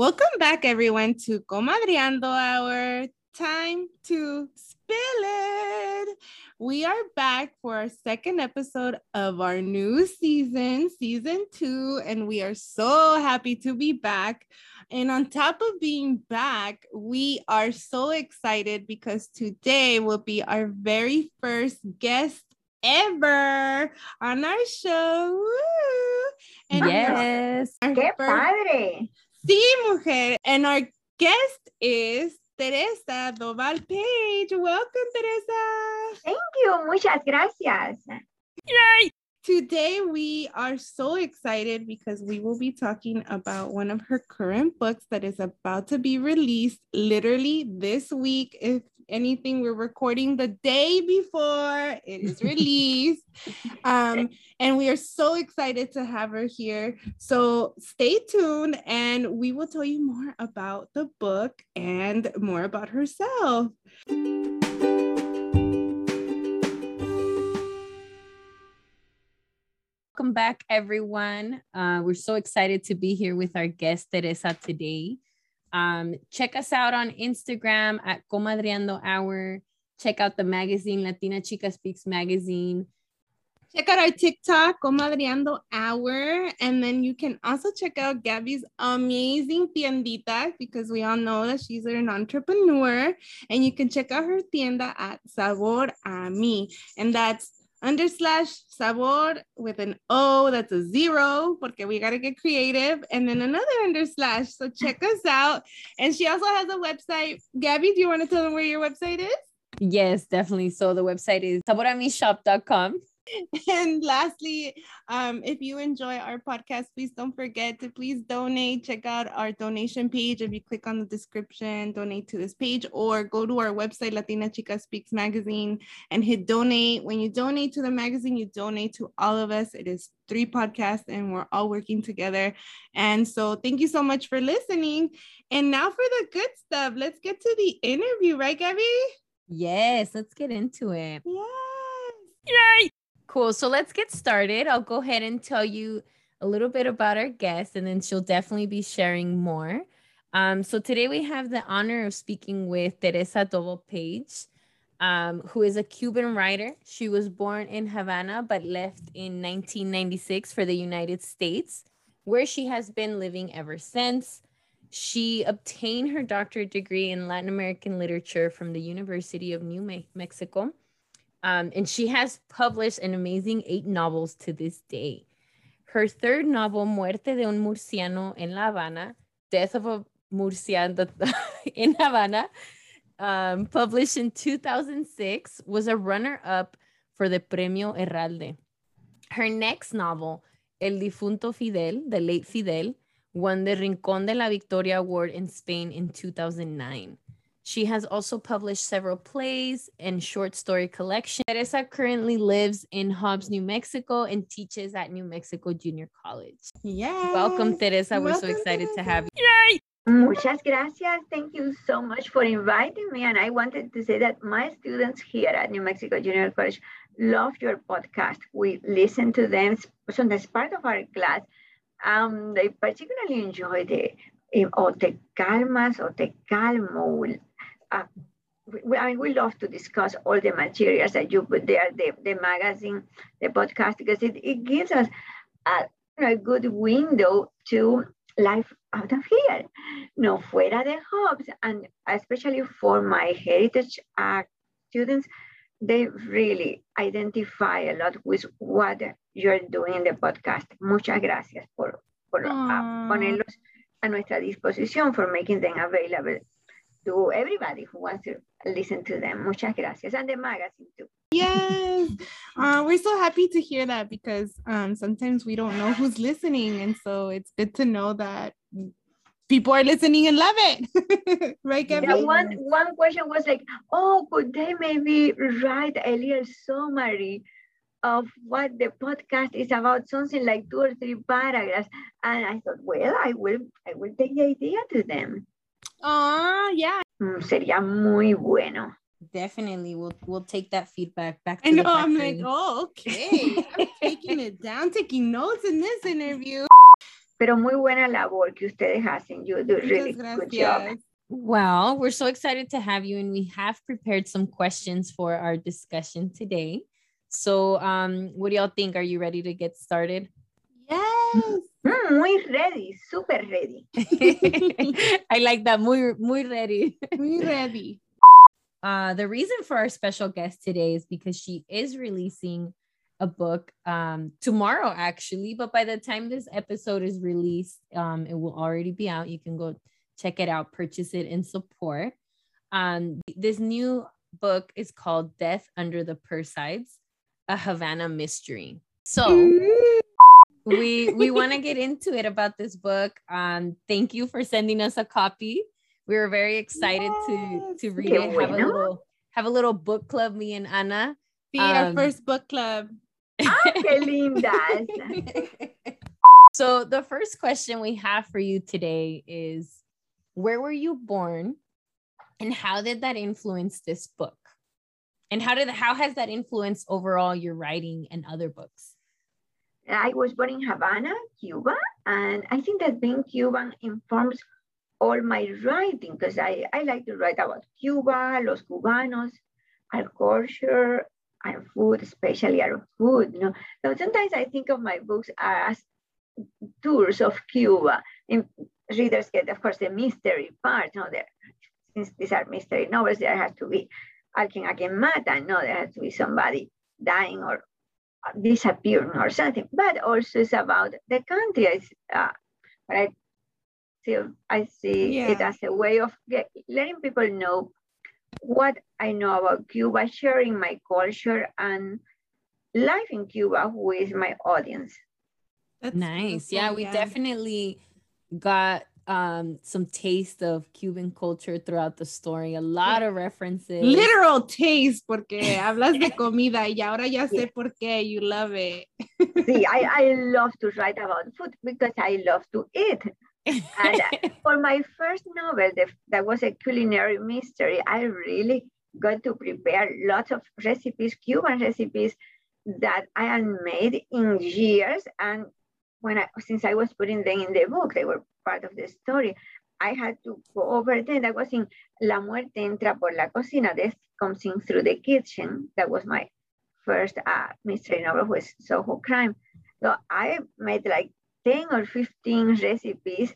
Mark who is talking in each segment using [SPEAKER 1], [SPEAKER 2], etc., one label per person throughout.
[SPEAKER 1] Welcome back, everyone, to Comadreando Hour. Time to spill it. We are back for our second episode of our new season, season two, and we are so happy to be back. And on top of being back, we are so excited because today will be our very first guest ever on our show. Woo!
[SPEAKER 2] And yes.
[SPEAKER 3] Our, ¡Qué padre!
[SPEAKER 1] Sí, mujer. And our guest is Teresa Dovalpage. Welcome, Teresa.
[SPEAKER 3] Thank you. Muchas gracias.
[SPEAKER 1] Yay! Today, we are so excited because we will be talking about one of her current books that is about to be released literally this week. If anything, we're recording the day before it is released. um, and we are so excited to have her here. So stay tuned and we will tell you more about the book and more about herself.
[SPEAKER 2] Welcome back, everyone. Uh, we're so excited to be here with our guest, Teresa, today. Um, check us out on Instagram at Comadreando Hour. Check out the magazine, Latina Chika Speaks Magazine.
[SPEAKER 1] Check out our TikTok, Comadreando Hour. And then you can also check out Gaby's amazing tiendita because we all know that she's an entrepreneur. And you can check out her tienda at Sabor a Mi. And that's under slash sabor with an O that's a zero porque we got to get creative and then another under slash. So check us out. And she also has a website. Gaby, do you want to tell them where your website is?
[SPEAKER 2] Yes, definitely. So the website is saboramishop.com.
[SPEAKER 1] And lastly, um, if you enjoy our podcast, please don't forget to please donate. Check out our donation page. If you click on the description, donate to this page, or go to our website, Latina Chika Speaks Magazine, and hit donate. When you donate to the magazine, you donate to all of us. It is three podcasts, and we're all working together. And so, thank you so much for listening. And now for the good stuff. Let's get to the interview, right, Gaby?
[SPEAKER 2] Yes, let's get into it.
[SPEAKER 1] Yes.
[SPEAKER 2] Yay! Cool. So let's get started. I'll go ahead and tell you a little bit about our guest, and then she'll definitely be sharing more. Um, so today we have the honor of speaking with Teresa Dovalpage, um, who is a Cuban writer. She was born in Havana but left in 1996 for the United States, where she has been living ever since. She obtained her doctorate degree in Latin American literature from the University of New Me- Mexico um, and she has published an amazing eight novels to this day. Her third novel, Muerte de un Murciano en La Habana, Death of a Murciano in Havana, um, published in 2006, was a runner up for the Premio Herralde. Her next novel, El Difunto Fidel, The Late Fidel, won the Rincón de la Victoria Award in Spain in 2009. She has also published several plays and short story collections. Teresa currently lives in Hobbs, New Mexico and teaches at New Mexico Junior College.
[SPEAKER 1] Yeah.
[SPEAKER 2] Welcome, Teresa. We're so excited
[SPEAKER 1] Teresa.
[SPEAKER 2] to have you.
[SPEAKER 3] Yay! Muchas gracias. Thank you so much for inviting me. And I wanted to say that my students here at New Mexico Junior College love your podcast. We listen to them so that's part of our class. Um, they particularly enjoy the eh, o te calmas o te calmo. Uh, we, I mean, we love to discuss all the materials that you put there, the, the magazine, the podcast, because it, it gives us a, a good window to life out of here, no fuera de Hobbs, and especially for my heritage uh, students, they really identify a lot with what you're doing in the podcast. Muchas gracias por, por uh, ponerlos a nuestra disposición, for making them available to everybody who wants to listen to them. Muchas gracias. And the magazine too.
[SPEAKER 1] Yes. Uh, we're so happy to hear that because um, sometimes we don't know who's listening. And so it's good to know that people are listening and love it. right, Gaby?
[SPEAKER 3] Yeah, one, one question was like, oh, could they maybe write a little summary of what the podcast is about, something like two or three paragraphs? And I thought, well, I will, I will take the idea to them.
[SPEAKER 1] Aw, yeah.
[SPEAKER 3] Mm, sería muy bueno.
[SPEAKER 2] Definitely. We'll we'll take that feedback back to
[SPEAKER 1] I
[SPEAKER 2] the
[SPEAKER 1] know. I'm like, oh, okay. I'm taking it down, taking notes in this interview.
[SPEAKER 3] pero muy buena labor que ustedes hacen. You do really good job.
[SPEAKER 2] Well, we're so excited to have you, and we have prepared some questions for our discussion today. So, um, what do y'all think? Are you ready to get started?
[SPEAKER 1] Yes.
[SPEAKER 3] Muy ready, super ready.
[SPEAKER 2] I like that. Muy, muy ready.
[SPEAKER 1] Muy ready.
[SPEAKER 2] Uh, the reason for our special guest today is because she is releasing a book um, tomorrow, actually. But by the time this episode is released, um, it will already be out. You can go check it out, purchase it, and support. Um, this new book is called Death Under the Perseids, a Havana mystery. So we we want to get into it about this book. Um, thank you for sending us a copy. We were very excited yes. to to read it. Have a little have a little book club. Me and Ana.
[SPEAKER 1] Be um, our first book club.
[SPEAKER 3] Ah, qué lindas.
[SPEAKER 2] so the first question we have for you today is where were you born and how did that influence this book? And how did how has that influenced overall your writing and other books?
[SPEAKER 3] I was born in Havana, Cuba, and I think that being Cuban informs all my writing because I, I like to write about Cuba, los cubanos, our culture, our food, especially our food. You know, so sometimes I think of my books as tours of Cuba. And readers get, of course, the mystery part. You know, there, since these are mystery novels, there has to be alguien a quien matan. No, there has to be somebody dying or disappearing or something. But also it's about the country. It's, uh, but I see, I see yeah. it as a way of get, letting people know what I know about Cuba, sharing my culture and life in Cuba with my audience.
[SPEAKER 2] That's nice. Yeah, we yeah. definitely got um some taste of Cuban culture throughout the story. A lot of references.
[SPEAKER 1] Literal taste, porque hablas de comida y ahora ya sé yeah. por qué you love it.
[SPEAKER 3] See, I, I love to write about food because I love to eat and uh, for my first novel, the, that was a culinary mystery, I really got to prepare lots of recipes, Cuban recipes that I had made in years. And when I, since I was putting them in the book, they were part of the story. I had to go over them. That was in La Muerte entra por la cocina. This comes in through the kitchen. That was my first uh, mystery novel was Soho Crime. So I made like 10 or 15 recipes.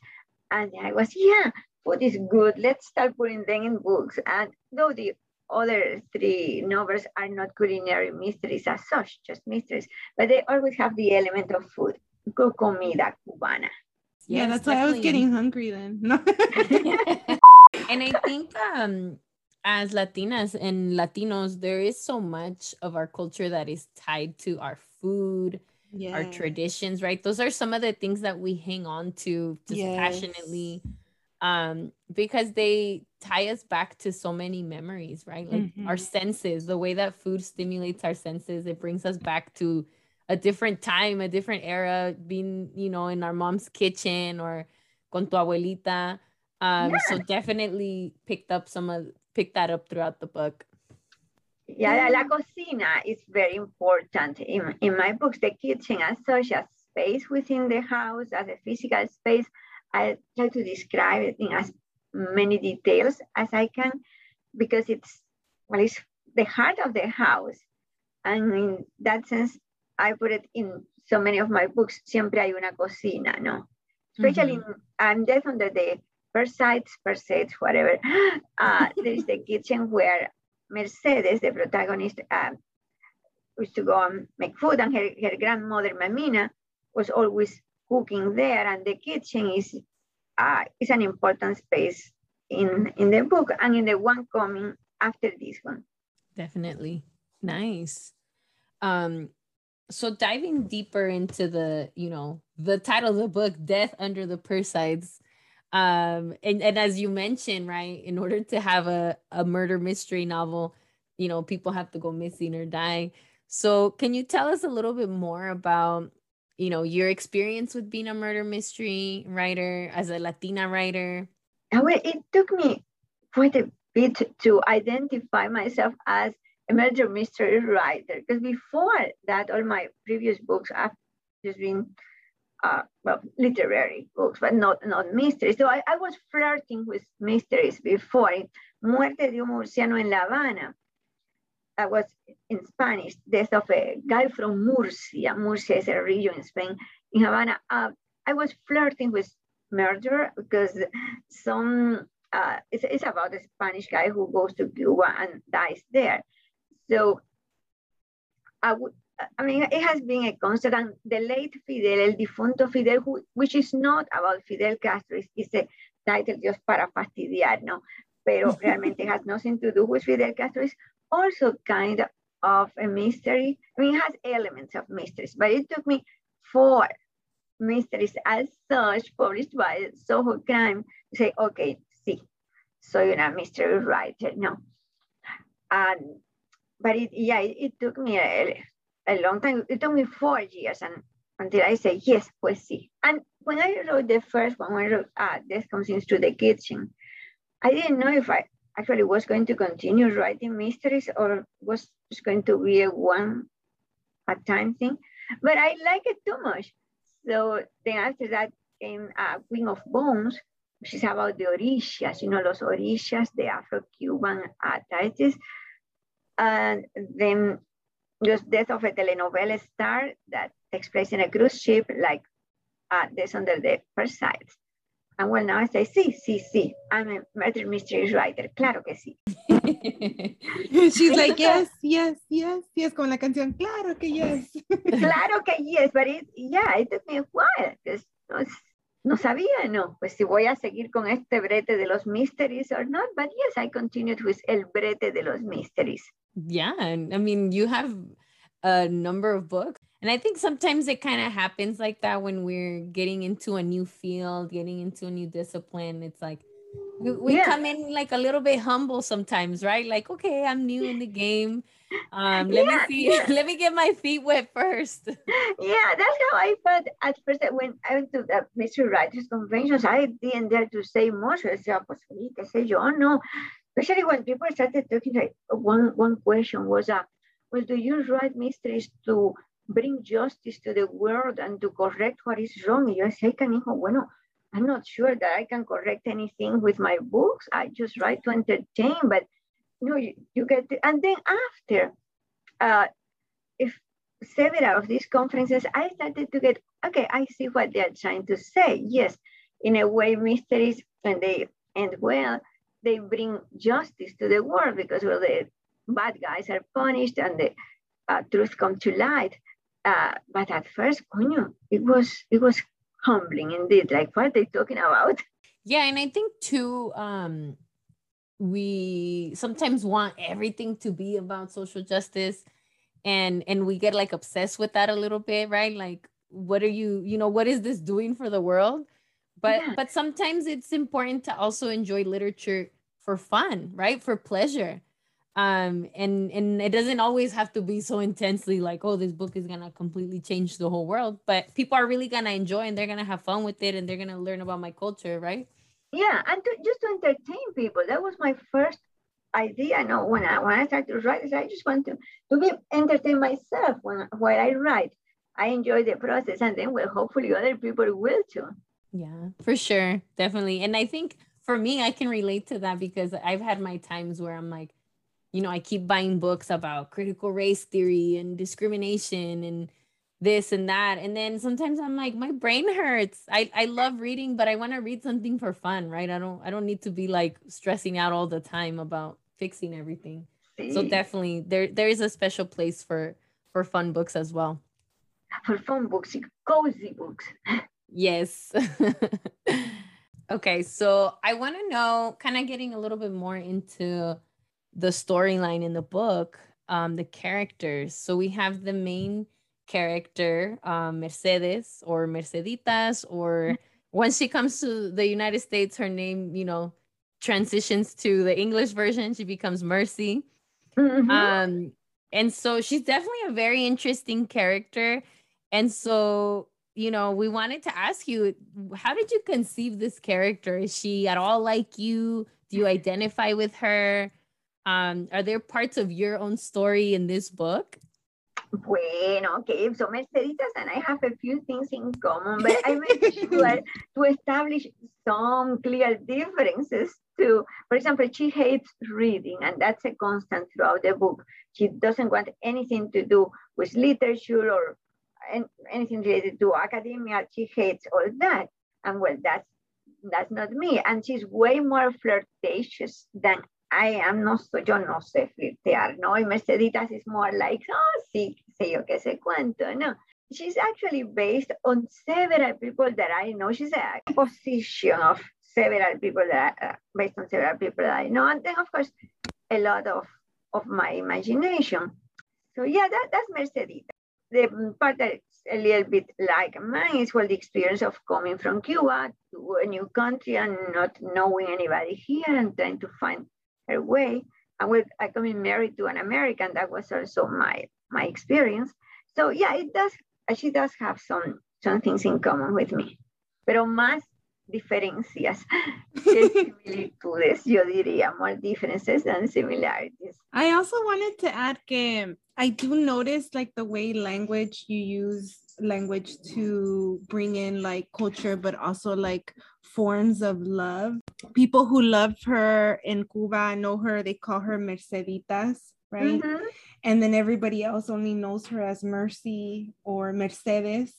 [SPEAKER 3] And I was, yeah, food is good. Let's start putting them in books. And though the other three novels are not culinary mysteries as such, just mysteries, but they always have the element of food. Comida cubana.
[SPEAKER 1] Yeah, that's why I was getting hungry then.
[SPEAKER 2] and I think um, as Latinas and Latinos, there is so much of our culture that is tied to our food, yes. our traditions, right? Those are some of the things that we hang on to just yes. passionately um because they tie us back to so many memories, right? Like mm-hmm. our senses, the way that food stimulates our senses, it brings us back to a different time, a different era, being, you know, in our mom's kitchen or con tu abuelita. Um, yeah. so definitely picked up some of picked that up throughout the book.
[SPEAKER 3] Yeah, la, la cocina is very important. In, in my books, the kitchen as such a space within the house, as a physical space, I try to describe it in as many details as I can because it's, well, it's the heart of the house. And in that sense, I put it in so many of my books, siempre hay una cocina, no? Especially mm-hmm. in, I'm Death under the Perseids, Perseids, whatever. Uh, there is the kitchen where Mercedes, the protagonist, uh, used to go and make food, and her, her grandmother, Mamina, was always cooking there, and the kitchen is uh, is an important space in in the book and in the one coming after this one.
[SPEAKER 2] Definitely, nice. Um, so diving deeper into the you know the title of the book, "Death Under the Perseids um and, and as you mentioned right in order to have a, a murder mystery novel you know people have to go missing or die. So can you tell us a little bit more about you know your experience with being a murder mystery writer as a latina writer?
[SPEAKER 3] It took me quite a bit to identify myself as murder mystery writer because before that all my previous books have just been uh, well, literary books, but not, not mysteries. So I, I was flirting with mysteries before. Muerte de un murciano en La Habana. I was in Spanish, death of a guy from Murcia. Murcia is a region in Spain, in Havana. Uh, I was flirting with murder because some, uh, it's, it's about a Spanish guy who goes to Cuba and dies there. So I would, I mean, it has been a constant. And the late Fidel, El Difunto Fidel, who, which is not about Fidel Castro, it's, a title just para fastidiar, no? Pero realmente has nothing to do with Fidel Castro. It's also kind of a mystery. I mean, it has elements of mysteries, but it took me four mysteries as such published by Soho Crime to say, okay, see, so you're a mystery writer, no. And, but it, yeah, it, it took me a, a long time. It took me four years and until I say, yes, pues sí. And when I wrote the first one, when I wrote, ah, Death Comes Into the Kitchen, I didn't know if I actually was going to continue writing mysteries or was going to be a one at time thing. But I like it too much. So then after that came uh, Queen of Bones, which is about the orishas, you know, los orishas, the Afro-Cuban uh, deities. And then just death of a telenovela star that takes place in a cruise ship like uh, this under the Perseids. And well, now I say, sí, sí, sí, I'm a murder mystery writer, claro que sí.
[SPEAKER 1] She's like, yes, yes, yes, yes, con la canción, claro que yes.
[SPEAKER 3] claro que yes, but it, yeah, it took me a while, because no, sabía, no, pues si voy a seguir con este brete de los mysteries or not, but yes, I continued with el brete de los mysteries.
[SPEAKER 2] Yeah, and I mean, you have a number of books. And I think sometimes it kind of happens like that when we're getting into a new field, getting into a new discipline. It's like we, we yeah. come in like a little bit humble sometimes, right? Like, okay, I'm new in the game. Um, let yeah, me see, yeah. let me get my feet wet first.
[SPEAKER 3] Yeah, that's how I felt at first when I went to the mystery writers conventions. I didn't dare to say much. I said, pues, qué sé yo, no. Especially when people started talking, like one one question was, uh, well, do you write mysteries to bring justice to the world and to correct what is wrong. Y yo decía, canijo, bueno, I'm not sure that I can correct anything with my books. I just write to entertain, but know, you, you get, to, and then after, uh, if several of these conferences, I started to get, okay, I see what they're trying to say. Yes, in a way, mysteries, and they end well, they bring justice to the world because well, the bad guys are punished and the uh, truth come to light. Uh, but at first, it was it was humbling indeed. Like, what are they talking about?
[SPEAKER 2] Yeah, and I think too, um, we sometimes want everything to be about social justice, and and we get like obsessed with that a little bit, right? Like, what are you, you know, what is this doing for the world? But yeah. but sometimes it's important to also enjoy literature for fun, right? For pleasure um and and it doesn't always have to be so intensely like oh this book is gonna completely change the whole world but people are really gonna enjoy and they're gonna have fun with it and they're gonna learn about my culture right
[SPEAKER 3] yeah and to, just to entertain people that was my first idea no when i when i started to write i just want to to be entertain myself when while i write. I enjoy the process and then well hopefully other people will too.
[SPEAKER 2] Yeah for sure definitely. And i think for me i can relate to that because i've had my times where i'm like you know, I keep buying books about critical race theory and discrimination and this and that. And then sometimes I'm like, my brain hurts. I, I love reading, but I want to read something for fun, right? I don't I don't need to be like stressing out all the time about fixing everything. So definitely there there is a special place for for fun books as well.
[SPEAKER 3] For fun books, cozy books.
[SPEAKER 2] yes. okay, so I want to know, kind of getting a little bit more into the storyline in the book, um, the characters. So we have the main character, um, Mercedes or Merceditas, or mm-hmm. once she comes to the United States, her name, you know, transitions to the English version. She becomes Mercy. Mm-hmm. Um, and so she's definitely a very interesting character. And so, you know, we wanted to ask you, how did you conceive this character? Is she at all like you? Do you identify with her? Um, are there parts of your own story in this book?
[SPEAKER 3] Bueno, okay, so Merceditas and I have a few things in common, but I made sure to establish some clear differences too. For example, she hates reading, and that's a constant throughout the book. She doesn't want anything to do with literature or anything related to academia. She hates all that. And well, that's that's not me. And she's way more flirtatious than I am. No yo no sé flirtear, ¿no? Y Merceditas is more like, oh, sí, sé yo que sé cuánto, ¿no? She's actually based on several people that I know. She's a position of several people that uh, based on several people that I know. And then of course, a lot of, of my imagination. So yeah, that, that's Mercedita. The part that's a little bit like mine is well, the experience of coming from Cuba to a new country and not knowing anybody here and trying to find her way. And with I coming married to an American, that was also my my experience. So yeah, it does. She does have some some things in common with me, pero más diferencias similitudes, yo diría, more differences than similarities.
[SPEAKER 1] I also wanted to add que I do notice like the way language you use language to bring in like culture, but also like forms of love. People who love her in Cuba know her, they call her Merceditas, right? Mm-hmm. And then everybody else only knows her as Mercy or Mercedes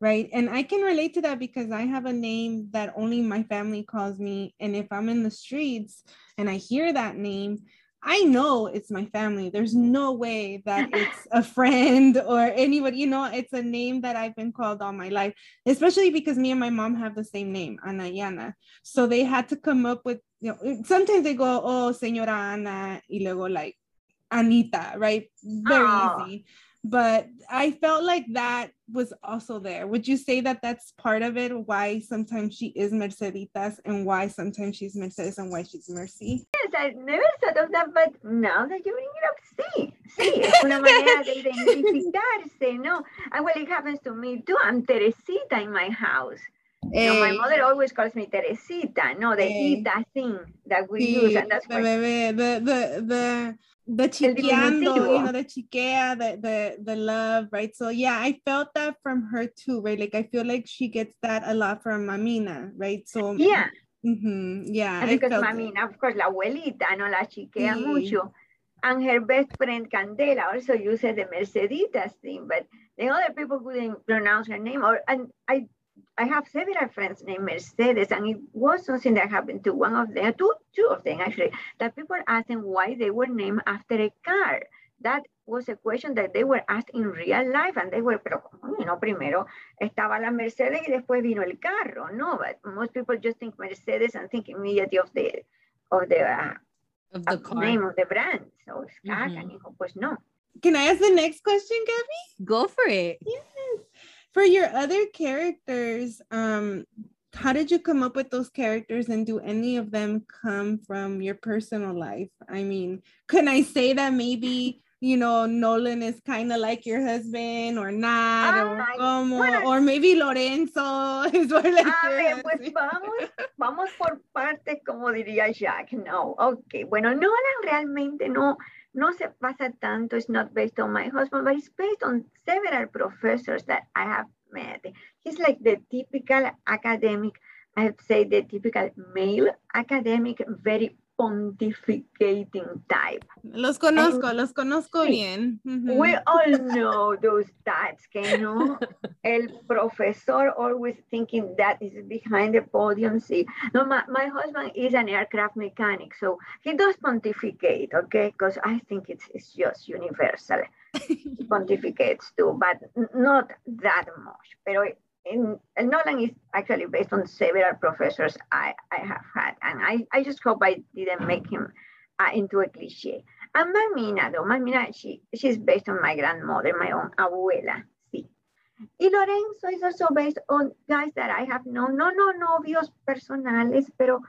[SPEAKER 1] right? And I can relate to that because I have a name that only my family calls me. And if I'm in the streets and I hear that name, I know it's my family. There's no way that it's a friend or anybody, you know, it's a name that I've been called all my life, especially because me and my mom have the same name, Ana Yana. So they had to come up with, you know, sometimes they go, oh, Señora Ana, y luego like Anita, right? Very oh. easy but I felt like that was also there. Would you say that that's part of it? Why sometimes she is Merceditas and why sometimes she's Mercedes and why she's Mercy?
[SPEAKER 3] Yes, I never thought of that, but now that you bring it up, sí, sí, es una manera de identificarse, ¿no? And well, it happens to me too. I'm Teresita in my house. You know, my mother always calls me Teresita, no, the hey. Ita thing that we sí, use, and that's
[SPEAKER 1] the, why... the, the, the, the chiqueando, you know, the chiquea, the, the the love, right? So yeah, I felt that from her too, right? Like I feel like she gets that a lot from Mamina, right? So
[SPEAKER 3] yeah,
[SPEAKER 1] mm-hmm, yeah.
[SPEAKER 3] because Mamina, of course, la abuelita, no la chiquea sí. mucho. And her best friend Candela also uses the Merceditas thing, but the other people couldn't pronounce her name. Or and I I have several friends named Mercedes, and it was something that happened to one of them, two, two of them actually, that people asked them why they were named after a car. That was a question that they were asked in real life, and they were, pero you know, primero estaba la Mercedes y después vino el carro, no? But most people just think Mercedes and think immediately of the of the, uh,
[SPEAKER 2] of the car.
[SPEAKER 3] name of the brand. So it's car, mm-hmm. pues no.
[SPEAKER 1] Can I ask the next question, Gaby?
[SPEAKER 2] Go for it.
[SPEAKER 1] Yes for your other characters, um, how did you come up with those characters and do any of them come from your personal life? I mean, can I say that maybe you know Nolan is kind of like your husband or not or como bueno, or maybe Lorenzo is more like
[SPEAKER 3] a ver, pues vamos vamos por partes como diría Jack no okay bueno Nolan realmente no no se pasa tanto, it's not based on my husband, but it's based on several professors that I have met. He's like the typical academic, I would say the typical male academic, very pontificating type.
[SPEAKER 1] Los conozco, and, los conozco sí, bien.
[SPEAKER 3] We all know those types, que no? El professor always thinking that is behind the podium. See, no, my, my husband is an aircraft mechanic, so he does pontificate, okay? Because I think it's, it's just universal. he pontificates too, but not that much. Pero in, Nolan is actually based on several professors I, I have had, and I, I just hope I didn't make him uh, into a cliche. And Mamina, though, Mamina, she, she's based on my grandmother, my own abuela, sí. Y Lorenzo is also based on guys that I have known, no, no novios personales, pero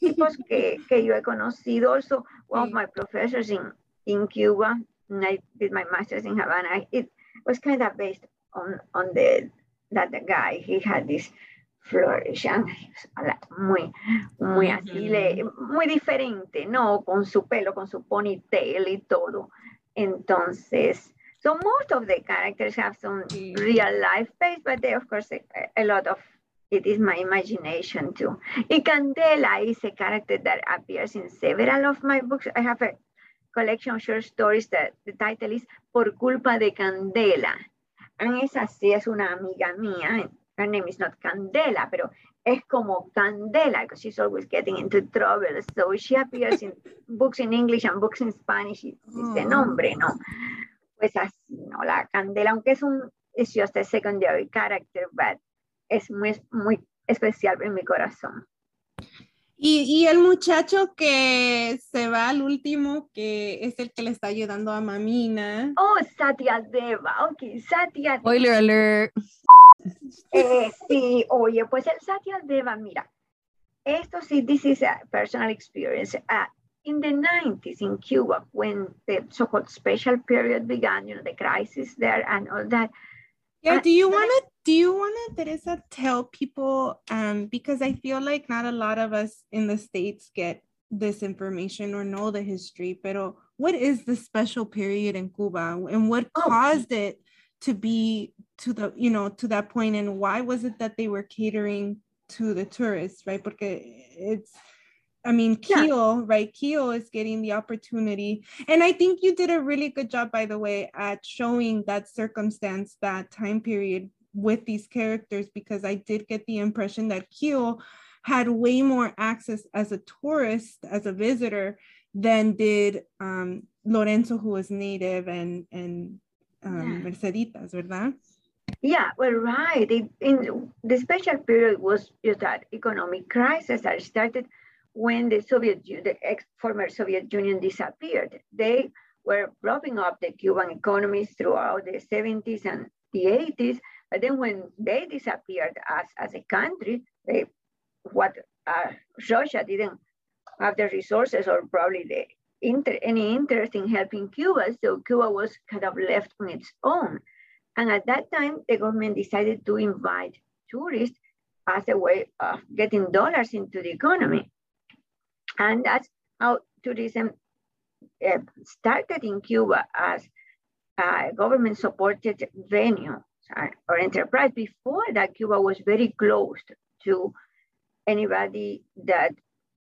[SPEAKER 3] tipos que, que yo he conocido. Also, one of my professors in, in Cuba, and I did my master's in Havana, it was kind of based on, on the that the guy, he had this flourish, muy, muy mm-hmm. así, le, muy diferente, ¿no? Con su pelo, con su ponytail y todo. Entonces, So most of the characters have some real life base, but they, of course, a, a lot of it is my imagination too. Y Candela is a character that appears in several of my books. I have a collection of short stories that the title is Por culpa de Candela. And esa sí es una amiga mía. Her name is not Candela, pero es como Candela because she's always getting into trouble. So she appears in books in English and books in Spanish. It's oh. nombre, ¿no? Pues así, ¿no? La Candela, aunque es un, es just a secondary character, but es muy, muy especial en mi corazón.
[SPEAKER 1] Y, y, el muchacho que se va al último, que es el que le está ayudando a Mamina.
[SPEAKER 3] Oh, Satya Deva. Ok, Satya
[SPEAKER 2] Spoiler alert.
[SPEAKER 3] Eh, sí, oye, pues el Satya Deva, mira, esto sí, this is a personal experience. Uh, in the 90s in Cuba, when the so-called special period began, you know, the crisis there and all that.
[SPEAKER 1] Yeah, do you want to do you want to Teresa tell people um because I feel like not a lot of us in the states get this information or know the history, but what is the special period in Cuba? And what oh. caused it to be to the you know to that point? And why was it that they were catering to the tourists right? Because it's I mean, Keel, yeah. right? Keel is getting the opportunity. And I think you did a really good job, by the way, at showing that circumstance, that time period with these characters, because I did get the impression that Keel had way more access as a tourist, as a visitor, than did um, Lorenzo, who was native, and, and um, yeah. Merceditas, ¿verdad?
[SPEAKER 3] Yeah, well, right. It, in the special period was just that economic crisis that started when the Soviet, the ex former Soviet Union disappeared. They were propping up the Cuban economy throughout the 70s and the 80s. But then when they disappeared as, as a country, they, what uh, Russia didn't have the resources or probably the inter, any interest in helping Cuba. So Cuba was kind of left on its own. And at that time, the government decided to invite tourists as a way of getting dollars into the economy. And that's how tourism uh, started in Cuba as a government supported venue or enterprise. Before that, Cuba was very closed to anybody that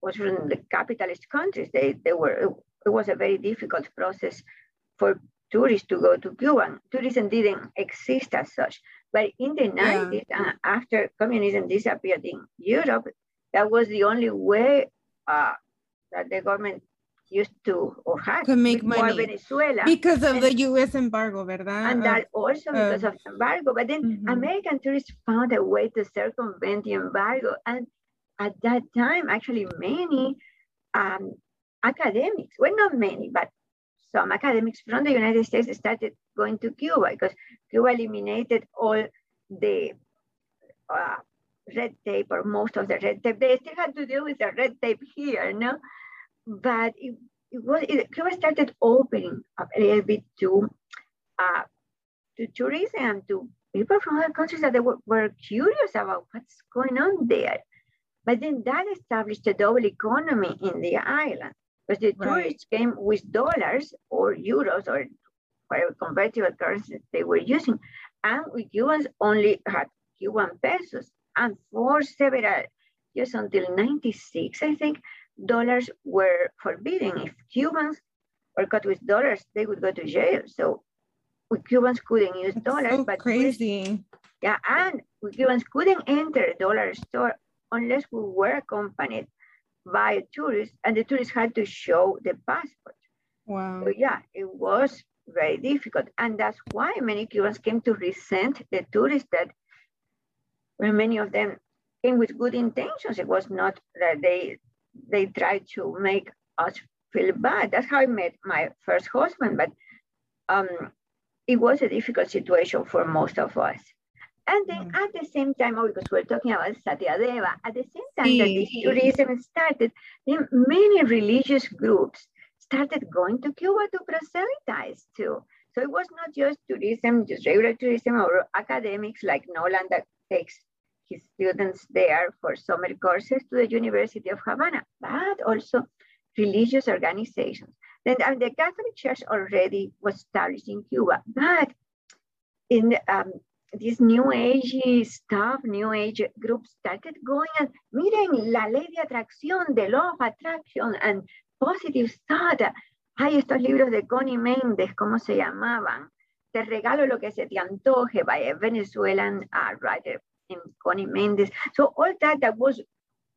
[SPEAKER 3] was from the capitalist countries. They, they were it was a very difficult process for tourists to go to Cuba. Tourism didn't exist as such. But in the yeah. 90s, uh, after communism disappeared in Europe, that was the only way uh, that the government used to or had
[SPEAKER 1] to make money Venezuela because of and, the U.S. embargo, ¿verdad?
[SPEAKER 3] And that also uh, because of embargo. But then mm-hmm. American tourists found a way to circumvent the embargo, and at that time, actually, many um, academics, well, not many, but some academics from the United States started going to Cuba because Cuba eliminated all the uh, red tape or most of the red tape. They still had to deal with the red tape here, no? But it, it was it, Cuba started opening up a little bit to uh, to tourism, to people from other countries that they were, were curious about what's going on there. But then that established a double economy in the island because the right. tourists came with dollars or euros or whatever convertible currency they were using. And we Cubans only had Cuban pesos. And for several years until 96, I think, dollars were forbidden. If Cubans were caught with dollars, they would go to jail. So we Cubans couldn't use That's dollars.
[SPEAKER 1] So
[SPEAKER 3] but
[SPEAKER 1] crazy.
[SPEAKER 3] Yeah, and we Cubans couldn't enter a dollar store unless we were accompanied by a tourist, and the tourist had to show the passport.
[SPEAKER 1] Wow.
[SPEAKER 3] So yeah, it was very difficult, and that's why many Cubans came to resent the tourists that, well, many of them came with good intentions. It was not that they they tried to make us feel bad. That's how I met my first husband, but um, it was a difficult situation for most of us. And then mm. at the same time, oh, because we're talking about Satyadeva, at the same time that this tourism started, then many religious groups started going to Cuba to proselytize too. So it was not just tourism, just regular tourism or academics like Nolan that takes his students there for summer courses to the University of Havana, but also religious organizations. Then the Catholic Church already was established in Cuba, but in um, this new age stuff, new age groups started going and miren la ley de atracción, the law of attraction and positive thought. Hay estos libros de Connie Méndez, ¿cómo se llamaban? Te regalo lo que se te antoje by a Venezuelan uh, writer Connie Méndez. So all that that was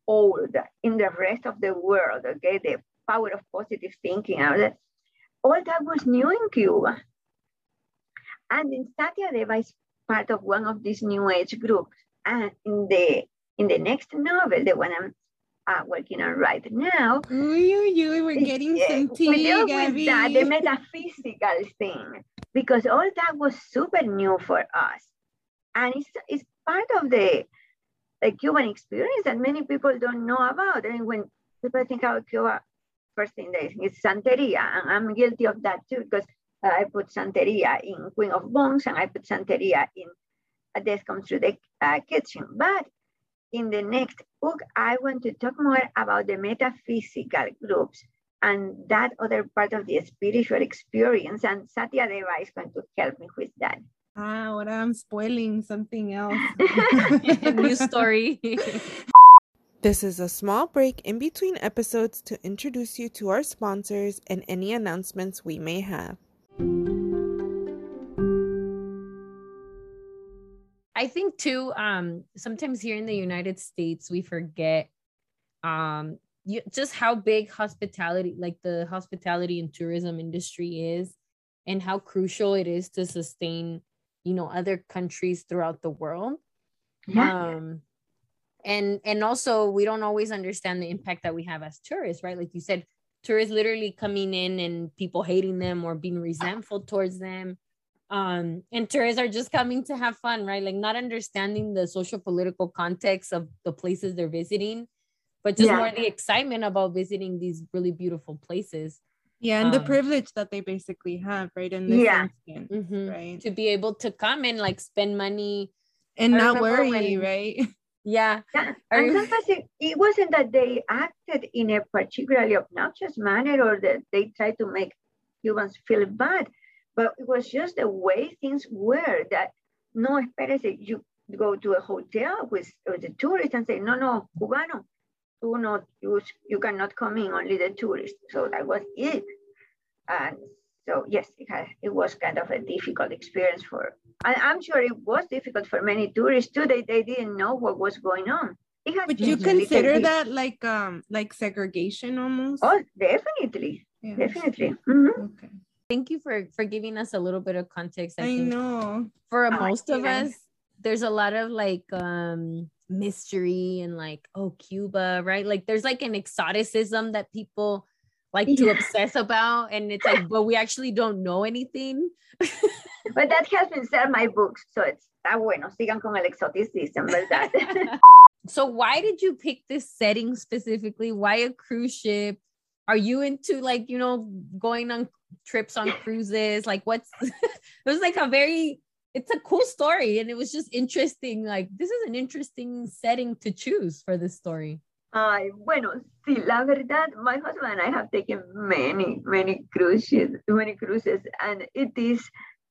[SPEAKER 3] old in the rest of the world, okay, the power of positive thinking, all that, all that was new in Cuba. And in Satya Deva is part of one of these new age groups. And in the in the next novel, the one I'm uh, working on right now.
[SPEAKER 1] Ooh, you, you were getting some tea,
[SPEAKER 3] we deal
[SPEAKER 1] Gaby.
[SPEAKER 3] with that, the metaphysical thing, because all that was super new for us. And it's, it's part of the, the Cuban experience that many people don't know about. I mean, when people think about Cuba, first thing they think is Santeria, and I'm guilty of that too, because uh, I put Santeria in Queen of Bones, and I put Santeria in A Death Comes Through the uh, Kitchen. But in the next book, I want to talk more about the metaphysical groups and that other part of the spiritual experience. And Satya Deva is going to help me with that.
[SPEAKER 1] Ah, ahora I'm spoiling something else.
[SPEAKER 2] New story.
[SPEAKER 4] This is a small break in between episodes to introduce you to our sponsors and any announcements we may have.
[SPEAKER 2] I think too, um, sometimes here in the United States, we forget um you, just how big hospitality, like the hospitality and tourism industry is, and how crucial it is to sustain, you know, other countries throughout the world.
[SPEAKER 3] Yeah.
[SPEAKER 2] Um, and and also we don't always understand the impact that we have as tourists, right? Like you said, tourists literally coming in and people hating them or being resentful towards them um and tourists are just coming to have fun right like not understanding the social political context of the places they're visiting but just
[SPEAKER 3] Yeah.
[SPEAKER 2] more the excitement about visiting these really beautiful places
[SPEAKER 1] yeah, and the
[SPEAKER 2] Um,
[SPEAKER 1] privilege that they basically have, right? In this
[SPEAKER 3] Yeah.
[SPEAKER 1] instance,
[SPEAKER 2] Mhm.
[SPEAKER 1] right?
[SPEAKER 2] to be able to come and like spend money
[SPEAKER 1] And
[SPEAKER 2] I
[SPEAKER 1] not worry,
[SPEAKER 2] when-
[SPEAKER 1] right?
[SPEAKER 2] yeah
[SPEAKER 3] Yeah, and
[SPEAKER 2] you-
[SPEAKER 3] sometimes it, it wasn't that they acted in a particularly obnoxious manner or that they tried to make Cubans feel bad, but it was just the way things were that no, espérese, you go to a hotel with, with the tourist and say, no, no, Cubano, do not use, you cannot come in, only the tourists. So that was it. And so yes, it, had, it was kind of a difficult experience for, I, I'm sure it was difficult for many tourists too. They, they didn't know what was going on.
[SPEAKER 1] Would you
[SPEAKER 3] changed a little
[SPEAKER 1] consider that like um like segregation almost?
[SPEAKER 3] Oh, definitely,
[SPEAKER 1] Yeah.
[SPEAKER 3] definitely. Mhm.
[SPEAKER 1] Okay.
[SPEAKER 2] thank you for for giving us a little bit of context i,
[SPEAKER 1] I
[SPEAKER 2] think
[SPEAKER 1] know.
[SPEAKER 2] for
[SPEAKER 3] Oh,
[SPEAKER 2] most of us there's a lot of like um mystery and like oh cuba right like there's like an exoticism that people like to
[SPEAKER 3] Yeah.
[SPEAKER 2] obsess about and it's like but we actually don't know anything
[SPEAKER 3] But that has been said in my books, so it's está bueno. Sigan con el exoticism, ¿verdad?
[SPEAKER 2] so why did you pick this setting specifically why a cruise ship are you into like you know going on trips on cruises like what's it was like a very it's a cool story and it was just interesting like this is an interesting setting to choose for this story
[SPEAKER 3] Ay, bueno, sí, la verdad, my husband and I have taken many, many cruises, many cruises, and it is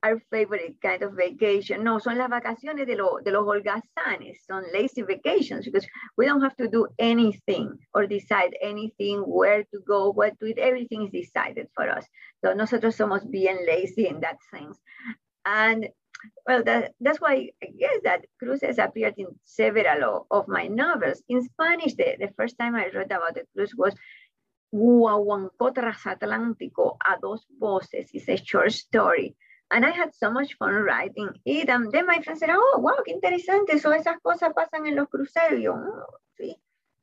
[SPEAKER 3] our favorite kind of vacation. No, son las vacaciones de, lo, de los holgazanes, son lazy vacations because we don't have to do anything or decide anything, where to go, what to eat, everything is decided for us. So nosotros somos bien lazy in that sense. And well, that, that's why I guess that cruises appeared in several of, my novels. In Spanish, the, the first time I read about the cruise was Guaguancó Transatlántico a dos voces. It's a short story. And I had so much fun writing it. And then my friends said, oh, wow, qué interesante. So esas cosas pasan en los cruceros. Yo, "Oh, sí.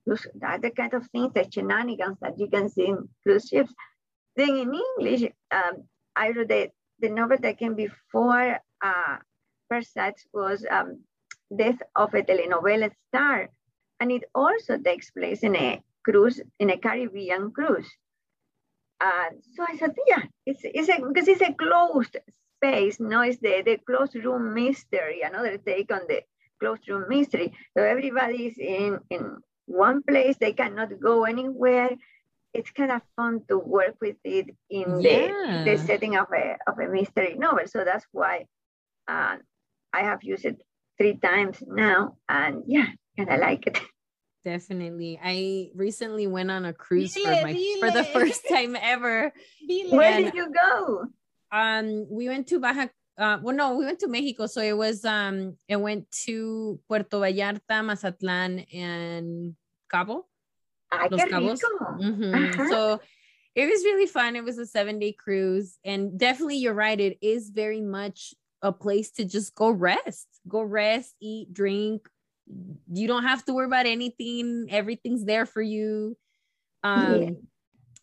[SPEAKER 3] Those are the kind of things, the shenanigans that you can see in cruise ships. Then in English, um, I wrote the, the novel that came before uh, Perseids was um, Death of a Telenovela Star. And it also takes place in a cruise, in a Caribbean cruise. Uh, so I said, yeah, it's, it's a, because it's a closed space, no, it's the, the closed room mystery, another take on the closed room mystery. So everybody is in, in one place, they cannot go anywhere. it's kind of fun to work with it in
[SPEAKER 2] Yeah.
[SPEAKER 3] the, the setting of a, of a mystery novel. So that's why uh, I have used it three times now. And yeah, and I like it.
[SPEAKER 2] Definitely. I recently went on a cruise for
[SPEAKER 1] Dile,
[SPEAKER 2] my for the first time ever.
[SPEAKER 1] Dile.
[SPEAKER 3] Where
[SPEAKER 2] And-
[SPEAKER 3] did you go?
[SPEAKER 2] Um, we went to Baja. Uh, well, no, we went to Mexico. So it was um, it went to Puerto Vallarta, Mazatlan, and Cabo.
[SPEAKER 3] Ay,
[SPEAKER 2] Los Cabos.
[SPEAKER 3] rico.
[SPEAKER 2] Mhm.
[SPEAKER 3] Ajá.
[SPEAKER 2] So it was really fun. It was a seven day cruise, and definitely you're right. It is very much a place to just go rest, go rest, eat, drink. You don't have to worry about anything. Everything's there for you. Um,
[SPEAKER 3] Yeah.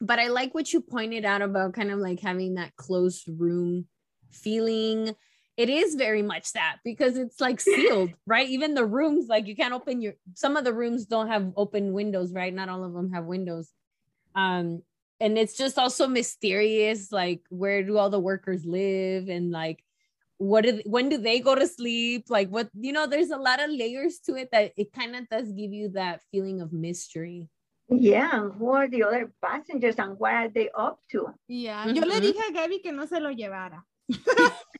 [SPEAKER 2] but I like what you pointed out about kind of like having that closed room feeling. It is very much that because it's like sealed, right? Even the rooms, like you can't open your some of the rooms don't have open windows, right? Not all of them have windows. Um, and it's just also mysterious, like where do all the workers live and like what do when do they go to sleep? Like what you know, there's a lot of layers to it that it kind of does give you that feeling of mystery.
[SPEAKER 3] Yeah, and who are the other passengers and what are they up to?
[SPEAKER 1] Yeah, yo le
[SPEAKER 2] Mhm.
[SPEAKER 1] dije a Gaby que no se lo llevara.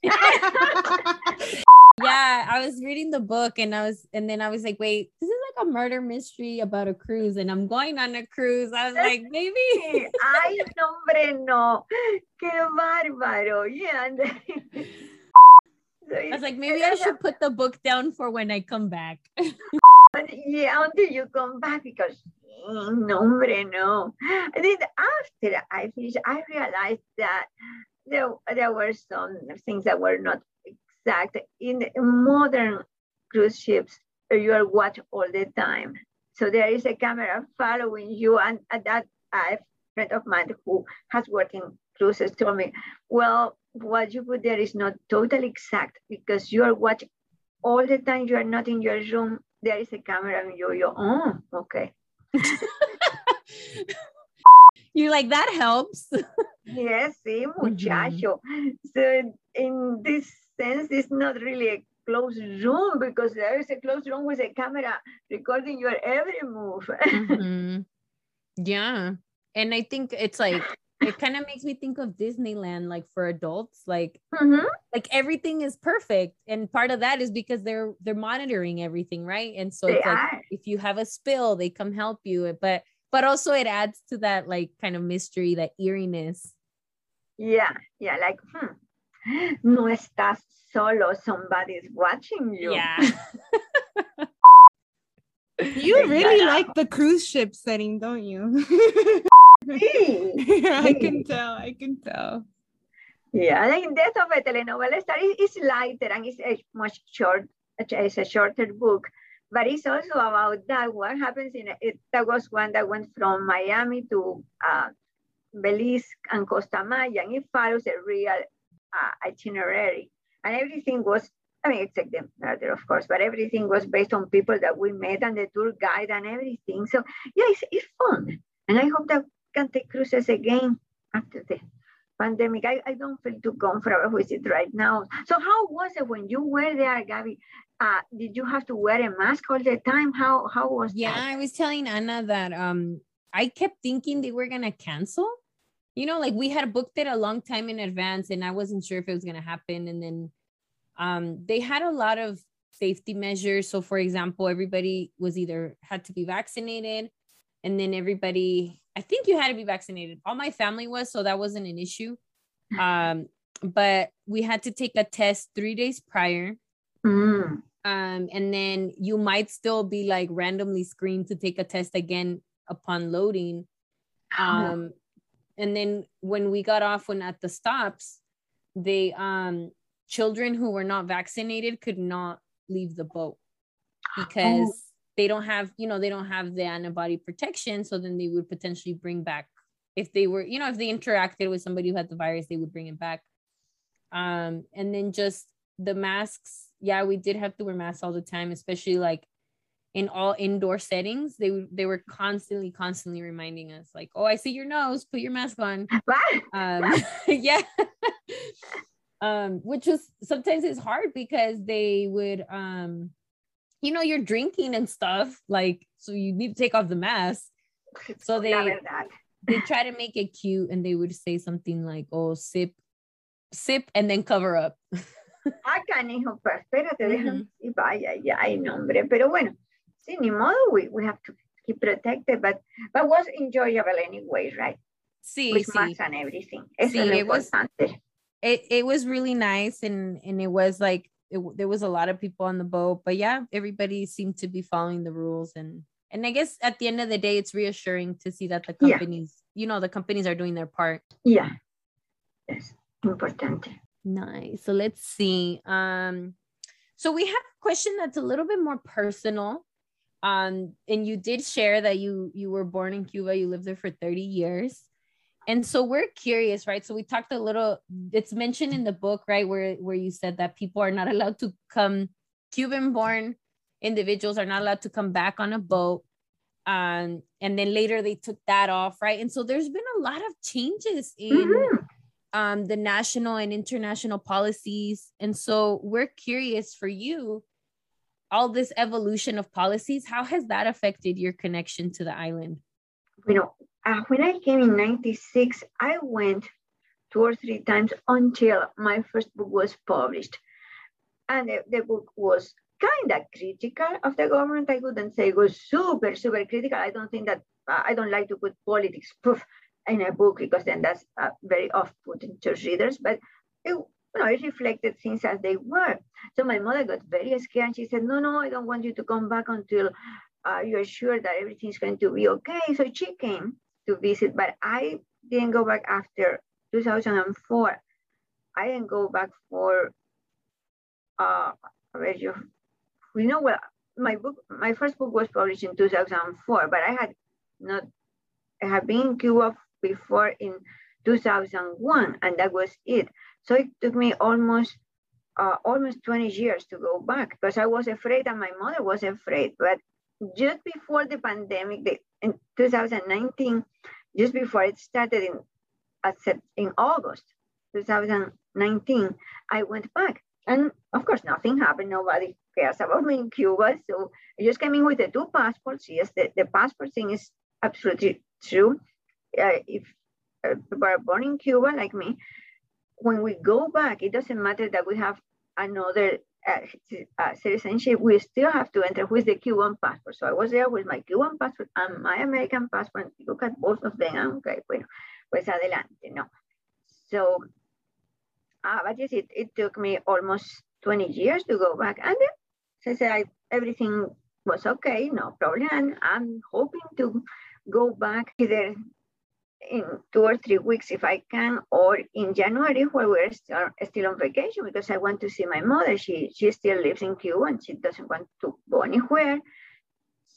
[SPEAKER 2] yeah i was reading the book and i was and then i was like wait this is like a murder mystery about a cruise and i'm going on a cruise i was like maybe
[SPEAKER 3] Ay, no, hombre, no. Qué bárbaro. Yeah.
[SPEAKER 2] I was like maybe i should put the book down for when i come back
[SPEAKER 3] Yeah, until you come back because mm, no, hombre, no. And then after I finished, I realized that there, there were some things that were not exact. In modern cruise ships, you are watched all the time. So there is a camera following you. And at that, a friend of mine who has worked in cruises told me, well, what you put there is not totally exact because you are watching all the time. You are not in your room. There is a camera and you, you, oh, okay.
[SPEAKER 2] you're like that helps
[SPEAKER 3] Yes, sí, muchacho. So in this sense, it's not really a closed room because there is a closed room with a camera recording your every move.
[SPEAKER 2] Mhm. yeah and i think it's like it kind of makes me think of disneyland like for adults like
[SPEAKER 3] Mhm.
[SPEAKER 2] like everything is perfect and part of that is because they're they're monitoring everything right and so it's like if you have a spill they come help you but but also it adds to that like kind of mystery that eeriness
[SPEAKER 3] Yeah, yeah, like, hmm, no estás solo, somebody's watching you.
[SPEAKER 2] yeah
[SPEAKER 1] You really like the cruise ship setting, don't you?
[SPEAKER 3] Sí.
[SPEAKER 1] I can tell. I can tell.
[SPEAKER 3] Yeah, like Death of a Telenovela Star is, lighter and it's a much short, it's a shorter book, but it's also about that. What happens in it? That was one that went from Miami to uh, Belize and Costa Maya, and it follows a real uh, itinerary, and everything was. I mean, except the murder, of course, but everything was based on people that we met and the tour guide and everything. So yeah, it's, it's fun, and I hope that can take cruises again after the pandemic. I, I don't feel too comfortable with it right now. So how was it when you were there, Gaby? Uh, did you have to wear a mask all the time? How how was that?
[SPEAKER 2] yeah
[SPEAKER 3] that?
[SPEAKER 2] i was telling Ana that um i kept thinking they were gonna cancel you know like we had booked it a long time in advance and i wasn't sure if it was gonna happen and then um they had a lot of safety measures so for example everybody was either had to be vaccinated and then everybody i think you had to be vaccinated. All my family was so that wasn't an issue. Um but we had to take a test three days prior.
[SPEAKER 3] Mm.
[SPEAKER 2] um, and then you might still be like randomly screened to take a test again upon loading. Um, and then when we got off, when at the stops, they um children who were not vaccinated could not leave the boat because they don't have, you know, they don't have the antibody protection. So then they would potentially bring back if they were, you know, if they interacted with somebody who had the virus, they would bring it back. Um, and then just the masks, yeah, we did have to wear masks all the time, especially like in all indoor settings. They they were constantly, constantly reminding us, like, oh, I see your nose, put your mask on. Um, yeah. um, which was sometimes it's hard because they would um, you know, you're drinking and stuff, like so you need to take off the mask. So they they try to make it cute and they would say something like, oh, sip, sip, and then cover up.
[SPEAKER 3] ah, canijo, pero espérate, déjame, y vaya, ya hay nombre. Pero bueno, sí, ni modo, we, we have to keep protected, but, but was enjoyable anyway, right?
[SPEAKER 2] Sí,
[SPEAKER 3] With
[SPEAKER 2] sí.
[SPEAKER 3] and everything. Eso
[SPEAKER 2] Sí, it was- it it was really nice and and it was like it, there was a lot of people on the boat but yeah everybody seemed to be following the rules and and i guess at the end of the day it's reassuring to see that the
[SPEAKER 3] Yeah.
[SPEAKER 2] companies you know the companies are doing their part
[SPEAKER 3] Yeah. Yes, importante.
[SPEAKER 2] nice so let's see um so we have a question that's a little bit more personal um and you did share that you you were born in cuba you lived there for 30 years and so we're curious right so we talked a little it's mentioned in the book right where where you said that people are not allowed to come cuban born individuals are not allowed to come back on a boat um and then later they took that off right and so there's been a lot of changes in
[SPEAKER 3] Mhm.
[SPEAKER 2] um, the national and international policies. And so we're curious for you, all this evolution of policies, how has that affected your connection to the island?
[SPEAKER 3] You know, uh, when I came in 96, I went two or three times until my first book was published. And the, the book was kind of critical of the government. I wouldn't say it was super, super critical. I don't think that, uh, I don't like to put politics proof in a book because then that's uh, very off-putting to readers. But it, you know, it reflected things as they were. So my mother got very scared and she said, no, no, I don't want you to come back until uh, you're sure that everything's going to be okay. So she came to visit, but I didn't go back after 2004. I didn't go back for, uh, you, you know, what? my book, my first book was published in 2004, but I had not, I had been in Cuba before in 2001, and that was it. So it took me almost uh, almost 20 years to go back because I was afraid and my mother was afraid. But just before the pandemic, the, in 2019, just before it started in, in August 2019, I went back. And of course, nothing happened. Nobody cares about me in Cuba. So I just came in with the two passports. Yes, the, the passport thing is absolutely true. Uh, if uh, people are born in Cuba like me, when we go back, it doesn't matter that we have another uh, uh, citizenship, we still have to enter with the Cuban passport. So I was there with my Cuban passport and my American passport. Look at both of them. Okay, bueno, pues adelante, no. So, uh, but yes, it, it took me almost 20 years to go back. And then, so I everything was okay, no problem. And I'm hoping to go back either in two or three weeks if I can, or in January where we're still, still on vacation because I want to see my mother. She she still lives in Cuba and she doesn't want to go anywhere.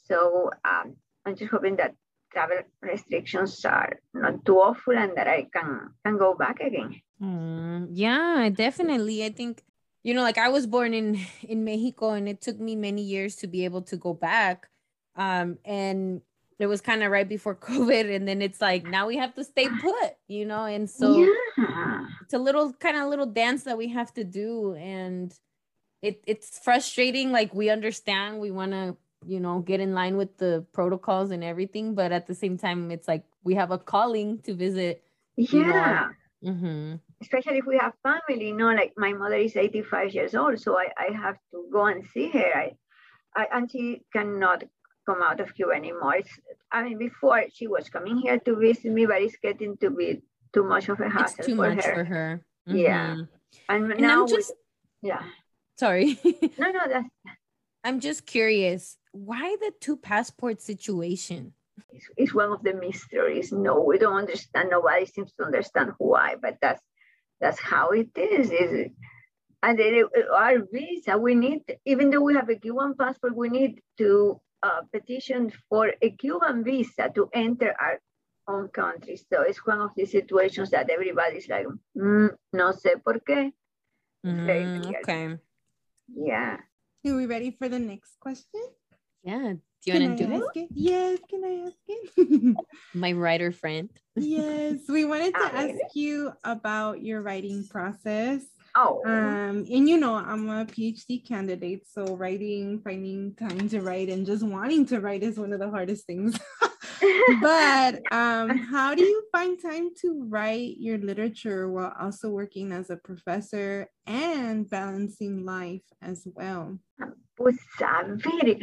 [SPEAKER 3] So um, I'm just hoping that travel restrictions are not too awful and that I can can go back again.
[SPEAKER 2] Mm, yeah, definitely. I think you know, like I was born in in Mexico, and it took me many years to be able to go back. Um, and it was kind of right before COVID, and then it's like now we have to stay put, you know. And so
[SPEAKER 3] yeah.
[SPEAKER 2] it's a little kind of little dance that we have to do, and it it's frustrating. Like we understand, we want to you know get in line with the protocols and everything, but at the same time, it's like we have a calling to visit.
[SPEAKER 3] Yeah.
[SPEAKER 2] Mm-hmm.
[SPEAKER 3] especially if we have family, you know, like my mother is 85 years old, so I, I have to go and see her. I, I and she cannot come out of Cuba anymore. It's, I mean, before she was coming here to visit me, but it's getting to be too much of a hassle It's
[SPEAKER 2] too
[SPEAKER 3] for
[SPEAKER 2] much
[SPEAKER 3] her.
[SPEAKER 2] for her.
[SPEAKER 3] Yeah.
[SPEAKER 2] Mhm.
[SPEAKER 3] And,
[SPEAKER 2] And
[SPEAKER 3] now,
[SPEAKER 2] I'm just
[SPEAKER 3] we, yeah,
[SPEAKER 2] sorry.
[SPEAKER 3] no, no, that's
[SPEAKER 2] I'm just curious. Why the two passport situation?
[SPEAKER 3] it's, it's one of the mysteries. No, we don't understand. Nobody seems to understand why, but that's that's how it is. is and then it- it- our visa, we need, even though we have a Cuban passport, we need to uh, petition for a Cuban visa to enter our own country. So it's one of the situations that everybody's like, "Mm, no sé por qué.
[SPEAKER 2] Mm, okay.
[SPEAKER 3] Yeah.
[SPEAKER 1] Are we ready for the next question?
[SPEAKER 2] Yeah. Do you want to do it?
[SPEAKER 1] it? Yes, can I ask it?
[SPEAKER 2] My writer friend.
[SPEAKER 1] yes, we wanted to
[SPEAKER 3] Ah,
[SPEAKER 1] ask you about your writing process.
[SPEAKER 3] Oh,
[SPEAKER 1] Um, and you know, I'm a PhD candidate, so writing, finding time to write, and just wanting to write is one of the hardest things. But um, how do you find time to write your literature while also working as a professor and balancing life as well?
[SPEAKER 3] Pues a ver,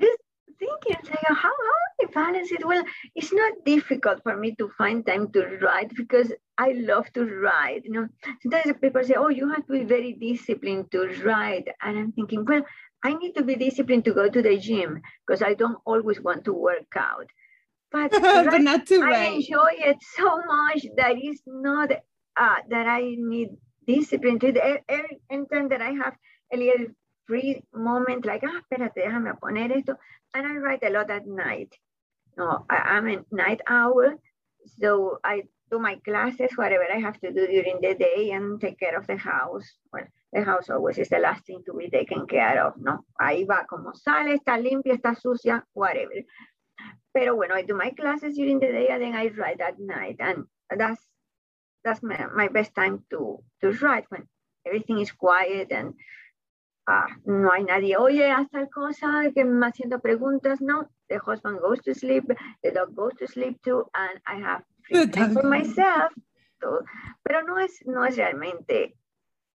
[SPEAKER 3] just thinking like how how I balance it. Well, it's not difficult for me to find time to write because I love to write. You know, sometimes people say, "Oh, you have to be very disciplined to write," and I'm thinking, well, I need to be disciplined to go to the gym because I don't always want to work out. But,
[SPEAKER 1] but not to
[SPEAKER 3] I enjoy it so much that it's not uh, that I need discipline to it. Every anytime that I have a little free moment, like, ah, espérate, déjame poner esto, and I write a lot at night. No, I, I'm a night owl, so I do my classes, whatever I have to do during the day, and take care of the house. Well, the house always is the last thing to be taken care of, ¿no? Ahí va, como sale, está limpia, está sucia, whatever. Pero bueno, I do my classes during the day and then I write at night. And that's that's my, my best time to, to write when everything is quiet and uh, no hay nadie, oye, haz tal cosa, que me haciendo preguntas. No, the husband goes to sleep, the dog goes to sleep too, and I have free time for myself. So, pero no es, no es realmente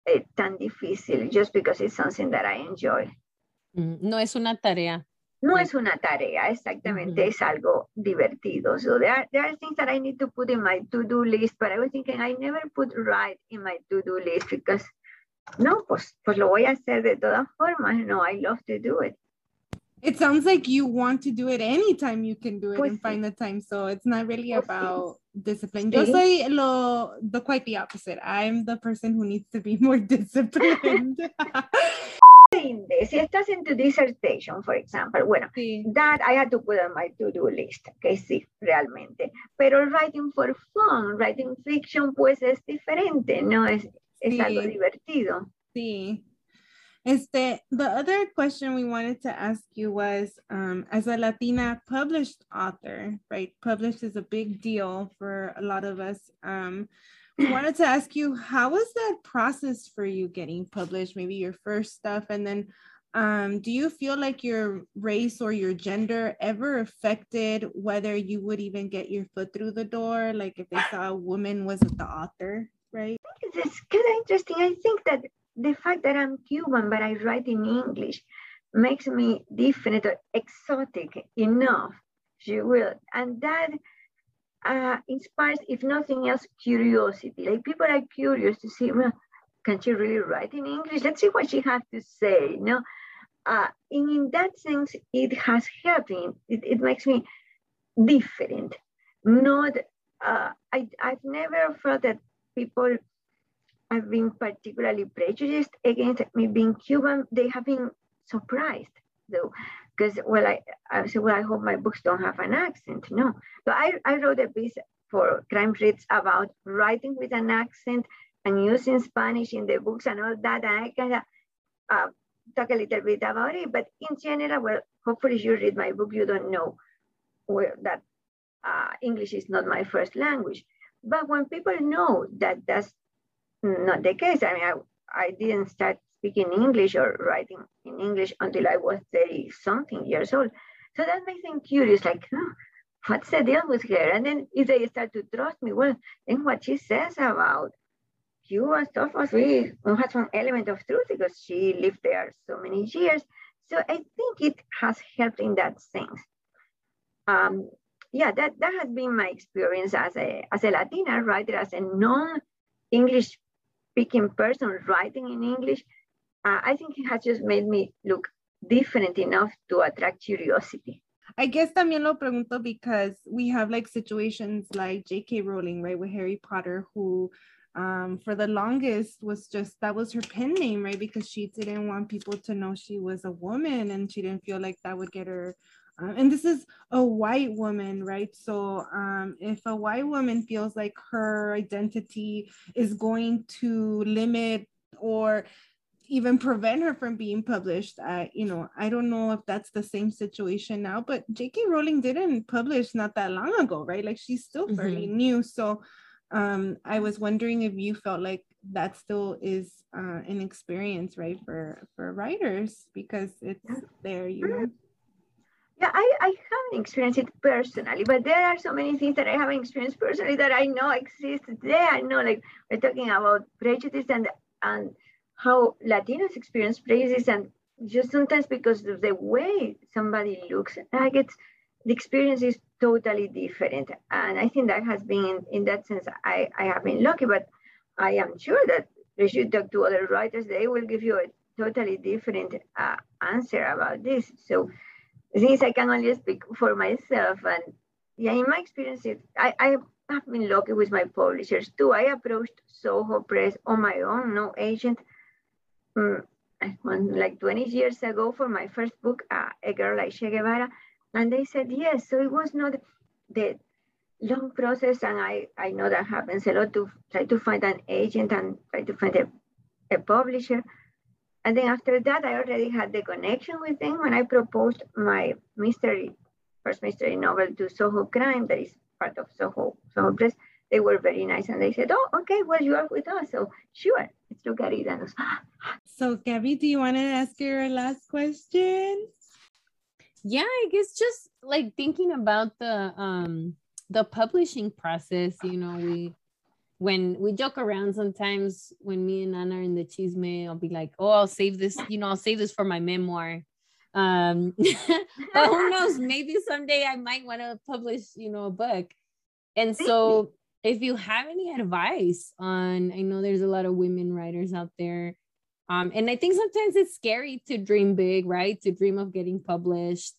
[SPEAKER 3] eh, tan difícil just because it's something that I enjoy.
[SPEAKER 2] Mm, No es una tarea.
[SPEAKER 3] No es una tarea, exactamente, es algo divertido. So there are, there are things that I need to put in my to-do list, but I was thinking I never put write in my to-do list because, no, pues, pues lo voy a hacer de todas formas. No, I love to do it.
[SPEAKER 1] It sounds like you want to do it anytime you can do it
[SPEAKER 3] Pues
[SPEAKER 1] and
[SPEAKER 3] sí.
[SPEAKER 1] find the time. So it's not really
[SPEAKER 3] Pues sí.
[SPEAKER 1] about discipline. Yo soy lo, the quite the opposite. I'm the person who needs to be more disciplined.
[SPEAKER 3] Si estás en tu dissertation, for example, bueno,
[SPEAKER 1] sí.
[SPEAKER 3] that I had to put on my to-do list, que sí, realmente. Pero writing for fun, writing fiction, pues es diferente, ¿no? Es, es algo
[SPEAKER 1] Sí.
[SPEAKER 3] divertido.
[SPEAKER 1] Sí. Este, the other question we wanted to ask you was, um, as a Latina published author, right? Published is a big deal for a lot of us. Um, we wanted to ask you, how was that process for you getting published? Maybe your first stuff, and then, um, do you feel like your race or your gender ever affected whether you would even get your foot through the door? Like if they saw a woman was the author?
[SPEAKER 3] It's kind of interesting. I think that the fact that I'm Cuban, but I write in English, makes me different or exotic enough, you will. And that uh, inspires, if nothing else, curiosity. Like people are curious to see, well, can she really write in English? Let's see what she has to say. You know, uh, in, in that sense, it has helped me. It, it makes me different. Not, uh, I, I've never felt that people have been particularly prejudiced against me being Cuban. They have been surprised though, because well, I, I said, well, I hope my books don't have an accent. No, so I, I wrote a piece for Crime Reads about writing with an accent and using Spanish in the books and all that. And I of uh, talk a little bit about it. But in general, well, hopefully you read my book, you don't know that uh, English is not my first language. But when people know that that's not the case, I mean, I, I didn't start speaking English or writing in English until I was 30 something years old. So that makes them curious, like, what's the deal with her? And then if they start to trust me, well, then what she says about Cuba stuff was really had some element of truth because she lived there so many years. So I think it has helped in that sense. Um, yeah, that, that has been my experience as a as a Latina writer, as a non-English speaking person writing in English. Uh, I think it has just made me look different enough to attract curiosity.
[SPEAKER 1] I guess también lo pregunto because we have like situations like J.K. Rowling, right, with Harry Potter, who um, for the longest was just that was her pen name, right, because she didn't want people to know she was a woman and she didn't feel like that would get her. Uh, and this is a white woman, right? So um, if a white woman feels like her identity is going to limit or even prevent her from being published. I, you know, I don't know if that's the same situation now, but J.K. Rowling didn't publish not that long ago, right? Like she's still fairly new. So um, I was wondering if you felt like that still is uh, an experience, right, for for writers because it's there, you know.
[SPEAKER 3] Yeah, I, I haven't experienced it personally, but there are so many things that I haven't experienced personally that I know exist there. I know, like we're talking about prejudice and and how Latinos experience prejudice, and just sometimes because of the way somebody looks, like it's the experience is totally different. And I think that has been, in that sense, I, I have been lucky, but I am sure that if you talk to other writers, they will give you a totally different uh, answer about this. So since I can only speak for myself, and yeah, in my experience, I, I have been lucky with my publishers too. I approached Soho Press on my own, no agent, um, like 20 years ago for my first book, uh, A Girl Like Che Guevara. And they said yes. So it was not the long process. And I, I know that happens a lot to try to find an agent and try to find a, a publisher. And then after that, I already had the connection with them when I proposed my mystery, first mystery novel to Soho Crime, that is part of Soho, Soho Press. They were very nice and they said, Oh, okay, well, you are with us. So sure, let's look at it.
[SPEAKER 1] So, Gaby, do you want to ask your last question?
[SPEAKER 2] yeah i guess just like thinking about the um the publishing process you know we when we joke around sometimes when me and Ana are in the chisme, I'll be like, oh, I'll save this, you know, I'll save this for my memoir. Um, but who knows? Maybe someday I might want to publish, you know, a book. And so if you have any advice on, I know there's a lot of women writers out there um, and I think sometimes it's scary to dream big, right? To dream of getting published.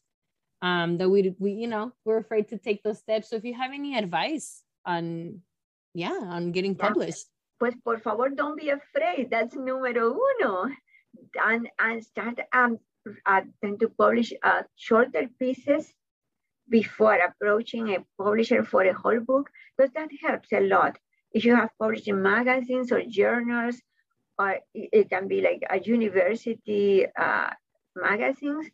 [SPEAKER 2] Um, that we we you know we're afraid to take those steps. So if you have any advice on yeah on getting published.
[SPEAKER 3] Pues por favor, don't be afraid. That's número uno. And and start um uh, to publish uh, shorter pieces before approaching a publisher for a whole book because that helps a lot. If you have published in magazines or journals or it can be like a university uh, magazines.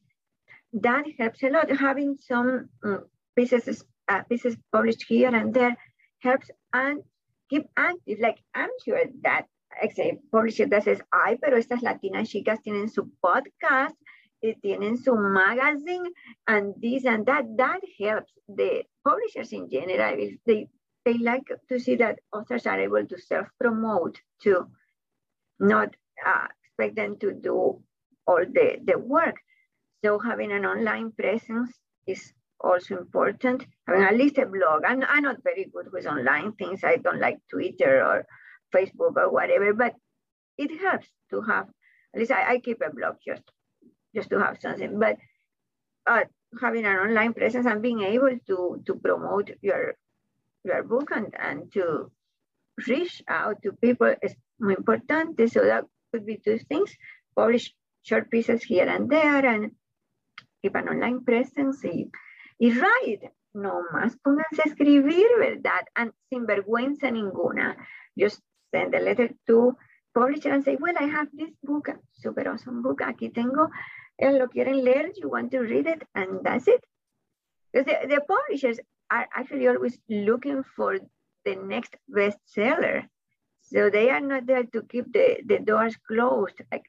[SPEAKER 3] That helps a lot. Having some um, pieces uh, pieces published here and there helps and keep active. Like I'm sure that say, publisher that says, ay, pero estas latinas chicas tienen su podcast, eh, tienen su magazine, and this and that. That helps the publishers in general. They they like to see that authors are able to self promote to not uh, expect them to do all the, the work. So having an online presence is also important. I mean, at least a blog. I'm, I'm not very good with online things. I don't like Twitter or Facebook or whatever, but it helps to have, at least I, I keep a blog just, just to have something. But uh, having an online presence and being able to, to promote your, your book and, and to reach out to people is muy importante. So that could be two things. Publish short pieces here and there and keep an online presence y. No más pónganse a escribir, ¿verdad? And sin vergüenza ninguna. Just send a letter to publisher and say, well, I have this book, super awesome book. Aquí tengo, eh, lo quieren leer, you want to read it, and that's it. Because the, the publishers are actually always looking for the next bestseller. So they are not there to keep the, the doors closed. Like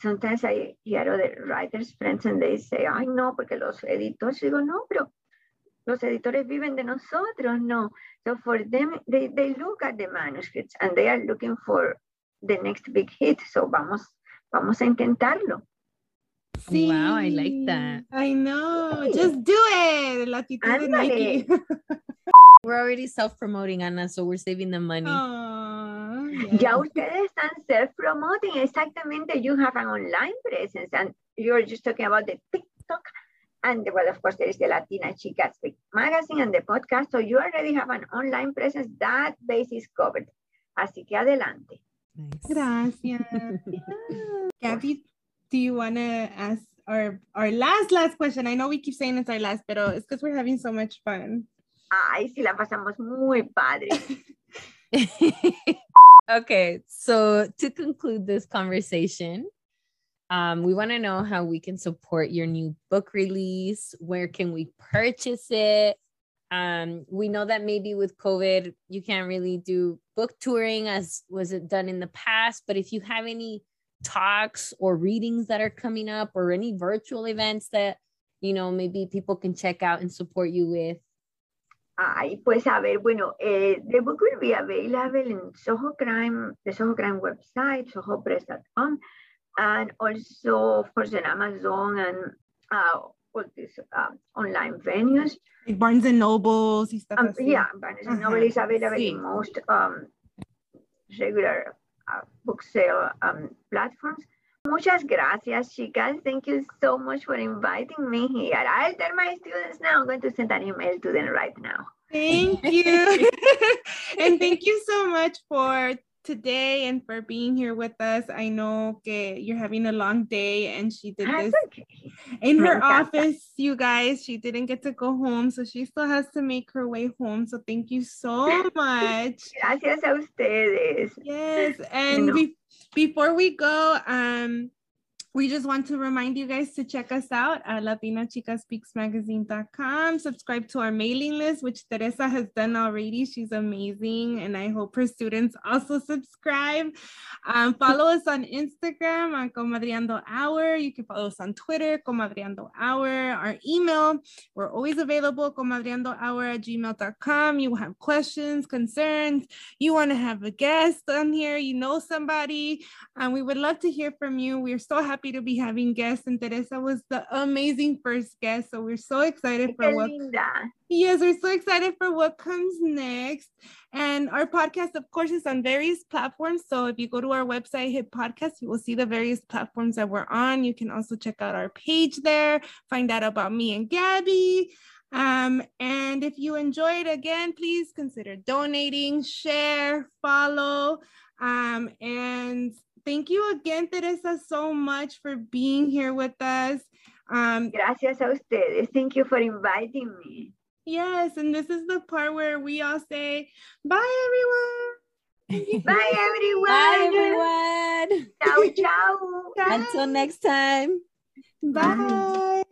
[SPEAKER 3] sometimes I hear other writers, friends, and they say, ay, no, porque los editores, digo, no, pero los editores viven de nosotros, no. So for them, they, they look at the manuscripts and they are looking for the next big hit. So vamos, vamos a intentarlo.
[SPEAKER 2] Sí. Wow, I like that.
[SPEAKER 1] I know. Just do it. La actitud de Nike.
[SPEAKER 2] We're already self-promoting, Anna, so we're saving the money.
[SPEAKER 3] Aww. Ya ustedes están self-promoting. Exactamente. You have an online presence and you're just talking about the TikTok. And well, of course, there is the Latina Chicas magazine and the podcast. So you already have an online presence. That base is covered. Así que adelante.
[SPEAKER 1] Nice. Gracias. Gabby, do you want to ask our, our last, last question? I know we keep saying it's our last, but it's because we're having so much fun.
[SPEAKER 3] Ay, sí, la pasamos muy padre.
[SPEAKER 2] okay, so to conclude this conversation, um, we want to know how we can support your new book release. Where can we purchase it? Um, we know that maybe with COVID, you can't really do book touring as was it done in the past. But if you have any talks or readings that are coming up or any virtual events that you know, maybe people can check out and support you with?
[SPEAKER 3] Ay, pues a ver, bueno, eh, the book will be available in Soho Crime, the Soho Crime website, sohopress.com, and also, of course, in Amazon and uh, all these uh, online venues.
[SPEAKER 1] Like Barnes and Nobles y stuff
[SPEAKER 3] Um, yeah, Barnes and Noble is available
[SPEAKER 1] sí.
[SPEAKER 3] in most um, regular uh, book sale um, platforms. Muchas gracias, chicas. Thank you so much for inviting me here. I'll tell my students now. I'm going to send an email to them right now.
[SPEAKER 1] Thank you. and thank you so much for today and for being here with us. I know que you're having a long day and she did this
[SPEAKER 3] okay.
[SPEAKER 1] in her office, you guys. She didn't get to go home, so she still has to make her way home. So thank you so much.
[SPEAKER 3] Gracias a ustedes.
[SPEAKER 1] Yes, and
[SPEAKER 3] know.
[SPEAKER 1] be- before we go, um, we just want to remind you guys to check us out at latinachikaspeaksmagazine.com. Subscribe to our mailing list, which Teresa has done already. She's amazing, and I hope her students also subscribe. Um, follow us on Instagram on Comadreando Hour. You can follow us on Twitter, Comadreando Hour. Our email, we're always available, comadreandohour at gmail.com. You have questions, concerns, you want to have a guest on here, you know somebody, and we would love to hear from you. We're so happy to be having guests, and Teresa was the amazing first guest. So we're so excited for what
[SPEAKER 3] linda.
[SPEAKER 1] Yes, we're so excited for what comes next. And our podcast, of course, is on various platforms. So if you go to our website, hit podcast, you will see the various platforms that we're on. You can also check out our page there, find out about me and Gaby. Um, and if you enjoyed again, please consider donating, share, follow. Um, and thank you again, Teresa, so much for being here with us. Um,
[SPEAKER 3] Gracias a ustedes. Thank you for inviting me.
[SPEAKER 1] Yes, and this is the part where we all say, bye, everyone.
[SPEAKER 3] Bye, everyone.
[SPEAKER 2] Bye, everyone.
[SPEAKER 3] Ciao, ciao.
[SPEAKER 2] Until next time.
[SPEAKER 1] Bye.